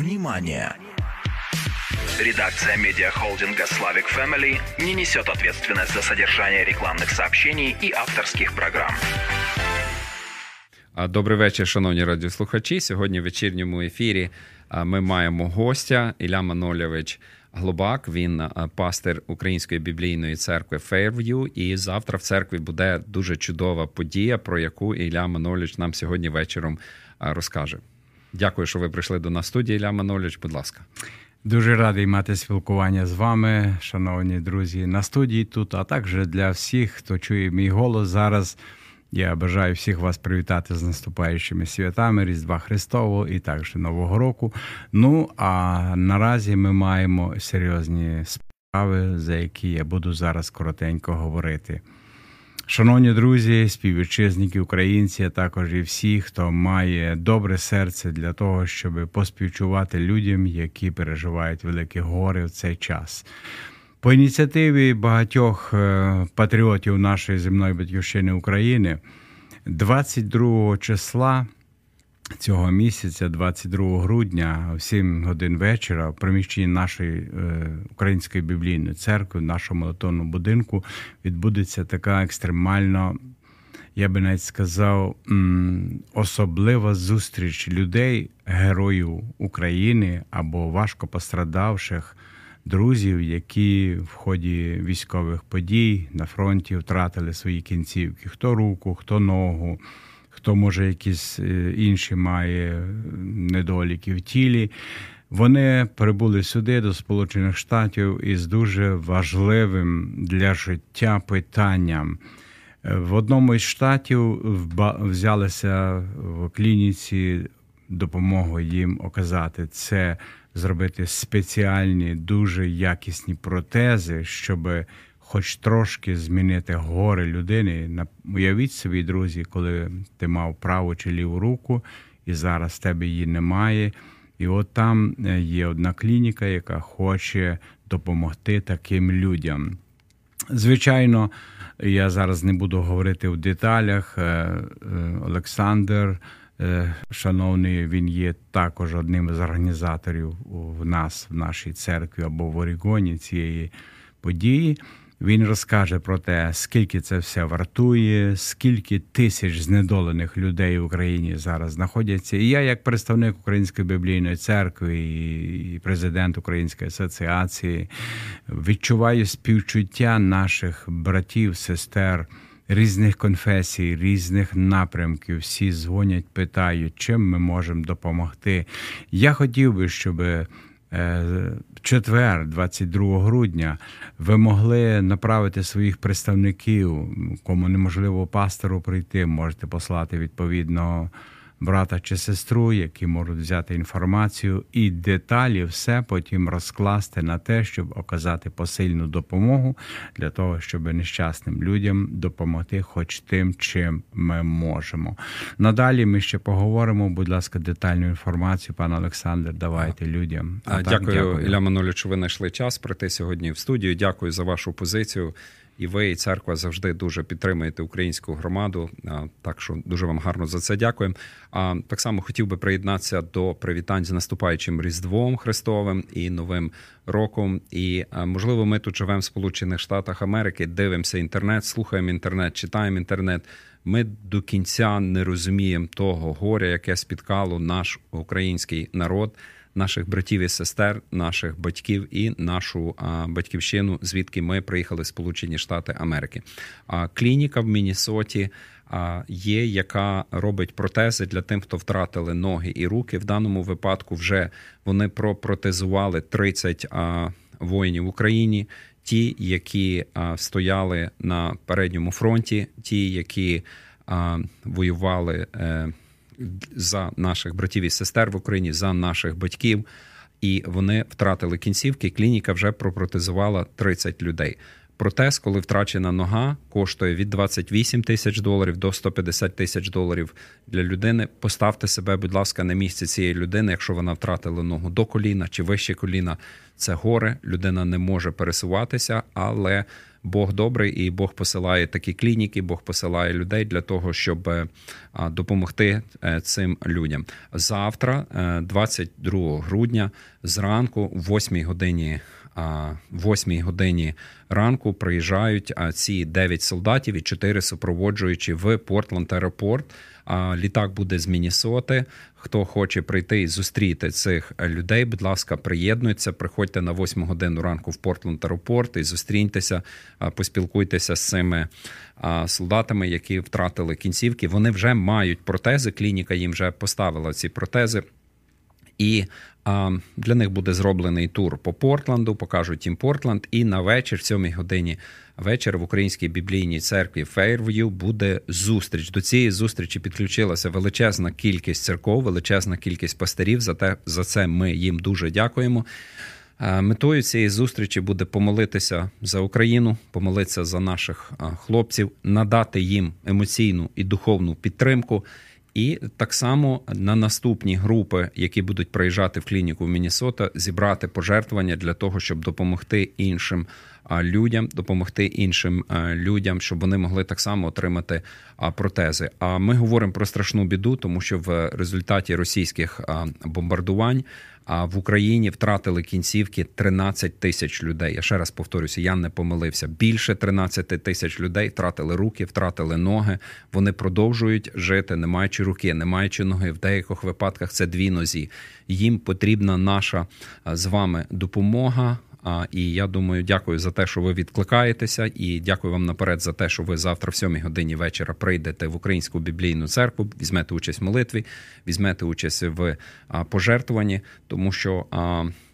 Внимание! Редакция медиахолдинга «Славик Family не несет ответственность за содержание рекламных сообщений и авторских программ. Добрий вечір, шановні радіослухачі. Сьогодні в вечірньому ефірі ми маємо гостя Ілля Манолєвич Глобак. Він пастир Української біблійної церкви Fairview. І завтра в церкві буде дуже чудова подія, про яку Ілля Манолєвич нам сьогодні вечором розкаже. Дякую, що ви прийшли до нас студії. Ілля Манолєвич, будь ласка. Дуже радий мати спілкування з вами, шановні друзі, на студії тут, а також для всіх, хто чує мій голос зараз. Я бажаю всіх вас привітати з наступаючими святами Різдва Христового і також Нового року. Ну а наразі ми маємо серйозні справи, за які я буду зараз коротенько говорити. Шановні друзі, співвітчизники, українці, а також і всі, хто має добре серце для того, щоб поспівчувати людям, які переживають великі гори в цей час. По ініціативі багатьох е, патріотів нашої земної батьківщини України 22 числа цього місяця, 22 грудня, в 7 годин вечора, в приміщенні нашої е, української біблійної церкви, в нашому молотовному будинку, відбудеться така екстремально. Я би навіть сказав, особлива зустріч людей, героїв України або важко пострадавших друзів, які в ході військових подій на фронті втратили свої кінцівки: хто руку, хто ногу, хто може якісь е, інші має недоліки в тілі. Вони прибули сюди до Сполучених Штатів із дуже важливим для життя питанням. Е, в одному із штатів взялися в клініці допомогу їм оказати це зробити спеціальні, дуже якісні протези, щоб хоч трошки змінити гори людини. Уявіть собі, друзі, коли ти мав праву чи ліву руку, і зараз тебе її немає. І от там е, є одна клініка, яка хоче допомогти таким людям. Звичайно, я зараз не буду говорити в деталях. Е, е, Олександр шановний, він є також одним з організаторів в нас, в нашій церкві або в Орігоні цієї події. Він розкаже про те, скільки це все вартує, скільки тисяч знедолених людей в Україні зараз знаходяться. І я, як представник Української біблійної церкви і президент Української асоціації, відчуваю співчуття наших братів, сестер різних конфесій, різних напрямків. Всі дзвонять, питають, чим ми можемо допомогти. Я хотів би, щоб. Е, четвер, 22 грудня, ви могли направити своїх представників, кому неможливо пастору прийти, можете послати відповідно брата чи сестру, які можуть взяти інформацію і деталі все потім розкласти на те, щоб оказати посильну допомогу для того, щоб нещасним людям допомогти, хоч тим, чим ми можемо. Надалі ми ще поговоримо. Будь ласка, детальну інформацію, пане Олександр. Давайте людям. А, дякую, так, дякую, Ілля Манулю, ви знайшли час прийти сьогодні в студію. Дякую за вашу позицію і ви, і церква завжди дуже підтримуєте українську громаду. Так що дуже вам гарно за це дякуємо. А так само хотів би приєднатися до привітань з наступаючим Різдвом Христовим і Новим роком. І можливо, ми тут живемо в Сполучених Штатах Америки, дивимося інтернет, слухаємо інтернет, читаємо інтернет. Ми до кінця не розуміємо того горя, яке спіткало наш український народ наших братів і сестер, наших батьків і нашу батьківщину, звідки ми приїхали в Сполучені Штати Америки. А клініка в Мінісоті. Є, яка робить протези для тим, хто втратили ноги і руки. В даному випадку вже вони пропротезували 30 воїнів в Україні, ті, які стояли на передньому фронті, ті, які воювали е, за наших братів і сестер в Україні, за наших батьків, і вони втратили кінцівки. Клініка вже пропротезувала 30 людей. Протез, коли втрачена нога, коштує від 28 тисяч доларів до 150 тисяч доларів для людини. Поставте себе, будь ласка, на місце цієї людини, якщо вона втратила ногу до коліна чи вище коліна. Це горе, людина не може пересуватися, але Бог добрий і Бог посилає такі клініки, Бог посилає людей для того, щоб допомогти цим людям. Завтра, 22 грудня, зранку, в 8 годині. В 8 годині ранку приїжджають ці 9 солдатів і 4 супроводжуючі в Портланд аеропорт. Літак буде з Мінісоти. Хто хоче прийти і зустріти цих людей, будь ласка, приєднуйтеся, приходьте на 8 годину ранку в Портланд аеропорт і зустріньтеся, поспілкуйтеся з цими солдатами, які втратили кінцівки. Вони вже мають протези. Клініка їм вже поставила ці протези. І а, для них буде зроблений тур по Портленду, покажуть їм Портланд. І на вечір, в 7 годині вечір, в українській біблійній церкві Фейрв'ю буде зустріч. До цієї зустрічі підключилася величезна кількість церков, величезна кількість пастирів. За те за це ми їм дуже дякуємо. Метою цієї зустрічі буде помолитися за Україну, помолитися за наших хлопців, надати їм емоційну і духовну підтримку. І так само на наступні групи, які будуть приїжджати в клініку в Мінісота, зібрати пожертвування для того, щоб допомогти іншим людям, допомогти іншим людям, щоб вони могли так само отримати протези. А ми говоримо про страшну біду, тому що в результаті російських бомбардувань а в Україні втратили кінцівки 13 тисяч людей. Я ще раз повторюся, я не помилився. Більше 13 тисяч людей втратили руки, втратили ноги. Вони продовжують жити, не маючи руки, не маючи ноги. В деяких випадках це дві нозі. Їм потрібна наша з вами допомога. І я думаю, дякую за те, що ви відкликаєтеся, і дякую вам наперед за те, що ви завтра в сьомій годині вечора прийдете в українську біблійну церкву, візьмете участь в молитві, візьмете участь в пожертвуванні, тому що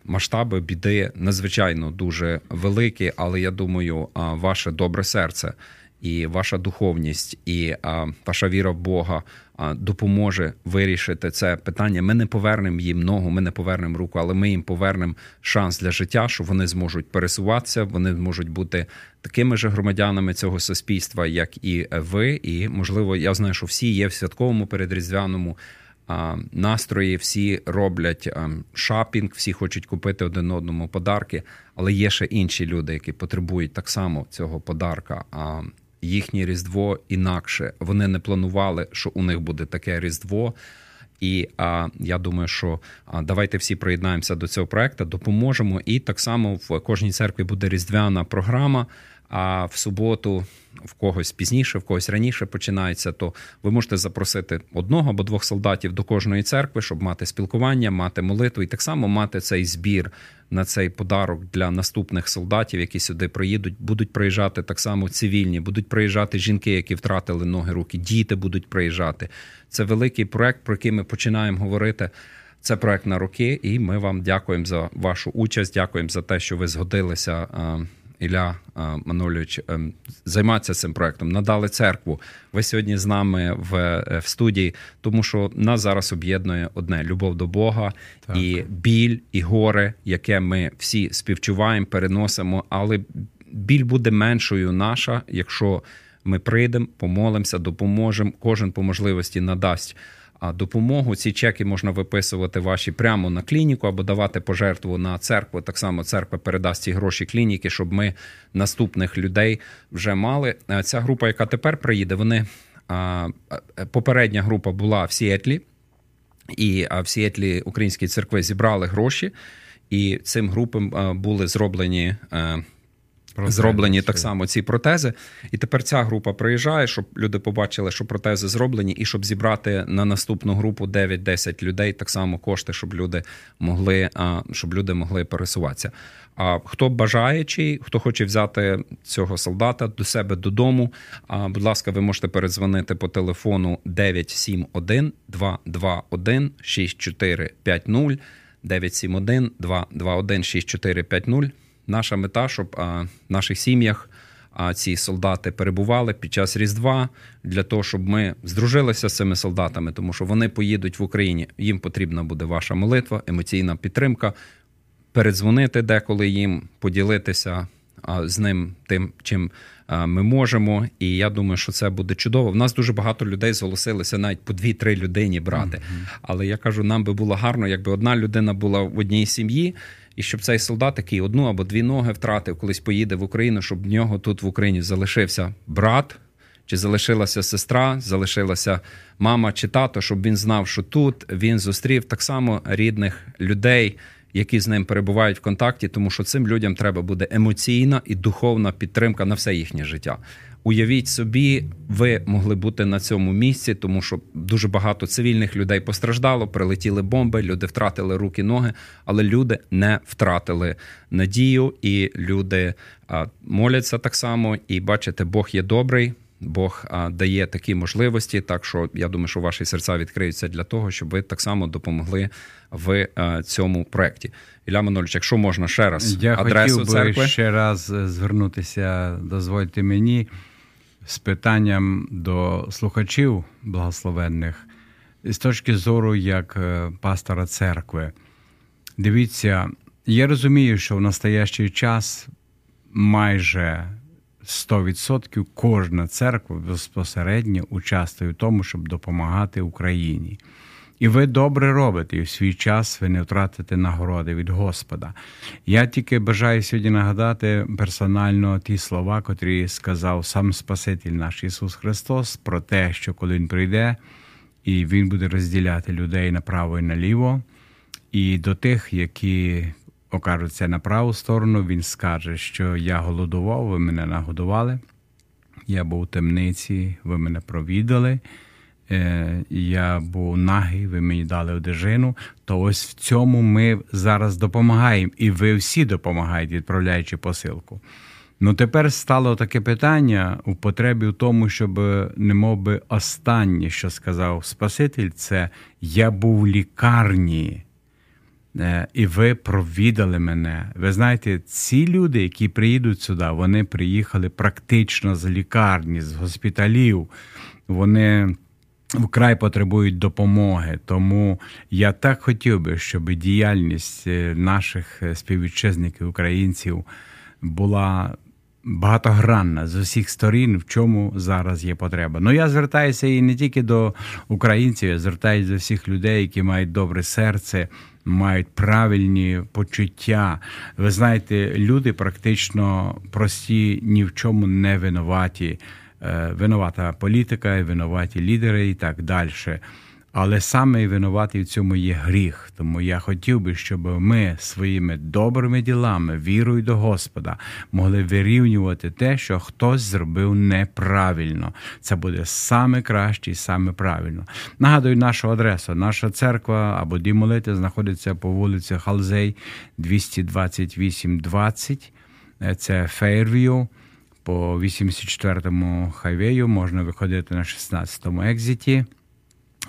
масштаби біди надзвичайно дуже великі. Але я думаю, ваше добре серце і ваша духовність, і а, ваша віра в Бога а, допоможе вирішити це питання. Ми не повернемо їм ногу, ми не повернемо руку, але ми їм повернемо шанс для життя, що вони зможуть пересуватися, вони зможуть бути такими ж громадянами цього суспільства, як і ви. І можливо, я знаю, що всі є в святковому передріздвяному. Настрої всі роблять шапінг, всі хочуть купити один одному подарки, але є ще інші люди, які потребують так само цього подарка їхнє різдво інакше. Вони не планували, що у них буде таке різдво. І а, я думаю, що а, давайте всі приєднаємося до цього проекту, допоможемо. І так само в кожній церкві буде різдвяна програма. А в суботу в когось пізніше, в когось раніше починається, то ви можете запросити одного або двох солдатів до кожної церкви, щоб мати спілкування, мати молитву і так само мати цей збір на цей подарок для наступних солдатів, які сюди приїдуть. Будуть приїжджати так само цивільні, будуть приїжджати жінки, які втратили ноги, руки, діти будуть приїжджати. Це великий проект, про який ми починаємо говорити. Це проект на роки, і ми вам дякуємо за вашу участь. Дякуємо за те, що ви згодилися Ілля Манолюч ем, займатися цим проектом, надали церкву. Ви сьогодні з нами в е, в студії, тому що нас зараз об'єднує одне любов до Бога так. і біль, і горе, яке ми всі співчуваємо, переносимо. Але біль буде меншою наша, якщо ми прийдемо, помолимося, допоможемо. Кожен по можливості надасть допомогу. Ці чеки можна виписувати ваші прямо на клініку або давати пожертву на церкву. Так само церква передасть ці гроші клініки, щоб ми наступних людей вже мали. Ця група, яка тепер приїде, вони попередня група була в Сіетлі, і в Сіетлі українські церкви зібрали гроші, і цим групам були зроблені. Протези. Зроблені так само ці протези. І тепер ця група приїжджає, щоб люди побачили, що протези зроблені, і щоб зібрати на наступну групу 9-10 людей так само кошти, щоб люди могли щоб люди могли пересуватися. А хто бажаючий, хто хоче взяти цього солдата до себе додому, будь ласка, ви можете передзвонити по телефону 971 221 6450 971 221 6450 наша мета, щоб а, в наших сім'ях а, ці солдати перебували під час Різдва для того, щоб ми здружилися з цими солдатами, тому що вони поїдуть в Україні. Їм потрібна буде ваша молитва, емоційна підтримка, передзвонити деколи їм, поділитися а, з ним тим, чим. Ми можемо, і я думаю, що це буде чудово. В нас дуже багато людей зголосилися навіть по дві-три людині брати. Mm-hmm. Але я кажу, нам би було гарно, якби одна людина була в одній сім'ї, і щоб цей солдат, який одну або дві ноги втратив, колись поїде в Україну, щоб в нього тут в Україні залишився брат, чи залишилася сестра, залишилася мама чи тато, щоб він знав, що тут він зустрів так само рідних людей. Які з ним перебувають в контакті, тому що цим людям треба буде емоційна і духовна підтримка на все їхнє життя. Уявіть собі, ви могли бути на цьому місці, тому що дуже багато цивільних людей постраждало, прилетіли бомби, люди втратили руки, ноги, але люди не втратили надію, і люди моляться так само. І бачите, Бог є добрий. Бог дає такі можливості, так що я думаю, що ваші серця відкриються для того, щоб ви так само допомогли в цьому проєкті. Ілля Манольович, якщо можна ще раз я адресу хотів церкви. ще раз звернутися, дозвольте мені з питанням до слухачів благословенних з точки зору як е, пастора церкви. Дивіться, я розумію, що в настоящий час майже 100% кожна церква безпосередньо участвує в тому, щоб допомагати Україні. І ви добре робите, і в свій час ви не втратите нагороди від Господа. Я тільки бажаю сьогодні нагадати персонально ті слова, котрі сказав сам Спаситель наш Ісус Христос, про те, що коли Він прийде, і Він буде розділяти людей направо і наліво, і до тих, які окажуться на праву сторону, Він скаже, що я голодував, ви мене нагодували, я був у темниці, ви мене провідали. Е, я був нагий, ви мені дали одежину, то ось в цьому ми зараз допомагаємо, і ви всі допомагаєте, відправляючи посилку. Ну тепер стало таке питання у потребі в тому, щоб не мов би останнє, що сказав Спаситель, це я був в лікарні. Е, і ви провідали мене. Ви знаєте, ці люди, які приїдуть сюди, вони приїхали практично з лікарні, з госпіталів. Вони вкрай потребують допомоги. Тому я так хотів би, щоб діяльність е, наших е, співвітчизників, українців була. Багатогранна з усіх сторін, в чому зараз є потреба. Ну я звертаюся і не тільки до українців, я звертаюся до всіх людей, які мають добре серце, мають правильні почуття. Ви знаєте, люди практично прості ні в чому не винуваті. Е, винувата політика, винуваті лідери і так далі. Але саме винуватий в цьому є гріх. Тому я хотів би, щоб ми своїми добрими ділами, вірою до Господа, могли вирівнювати те, що хтось зробив неправильно. Це буде саме краще і саме правильно. Нагадую, нашу адресу. Наша церква або дім молити знаходиться по вулиці Халзей, 228-20. Це Фейрвью по 84-му хайвею можна виходити на 16-му екзиті.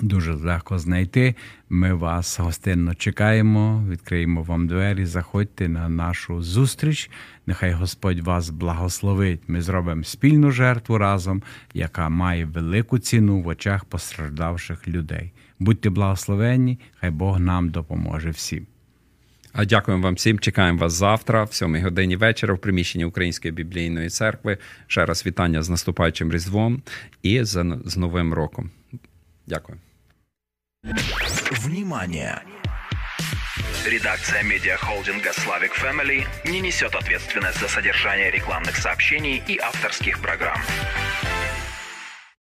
Дуже легко знайти. Ми вас гостинно чекаємо, відкриємо вам двері, заходьте на нашу зустріч. Нехай Господь вас благословить. Ми зробимо спільну жертву разом, яка має велику ціну в очах постраждавших людей. Будьте благословенні, хай Бог нам допоможе всім. А дякуємо вам всім. Чекаємо вас завтра, в 7 годині вечора, в приміщенні Української біблійної церкви. Ще раз вітання з наступаючим Різдвом і з Новим роком. Дякую. Внимание! Редакция медиахолдинга «Славик Family не несет ответственность за содержание рекламных сообщений и авторских программ.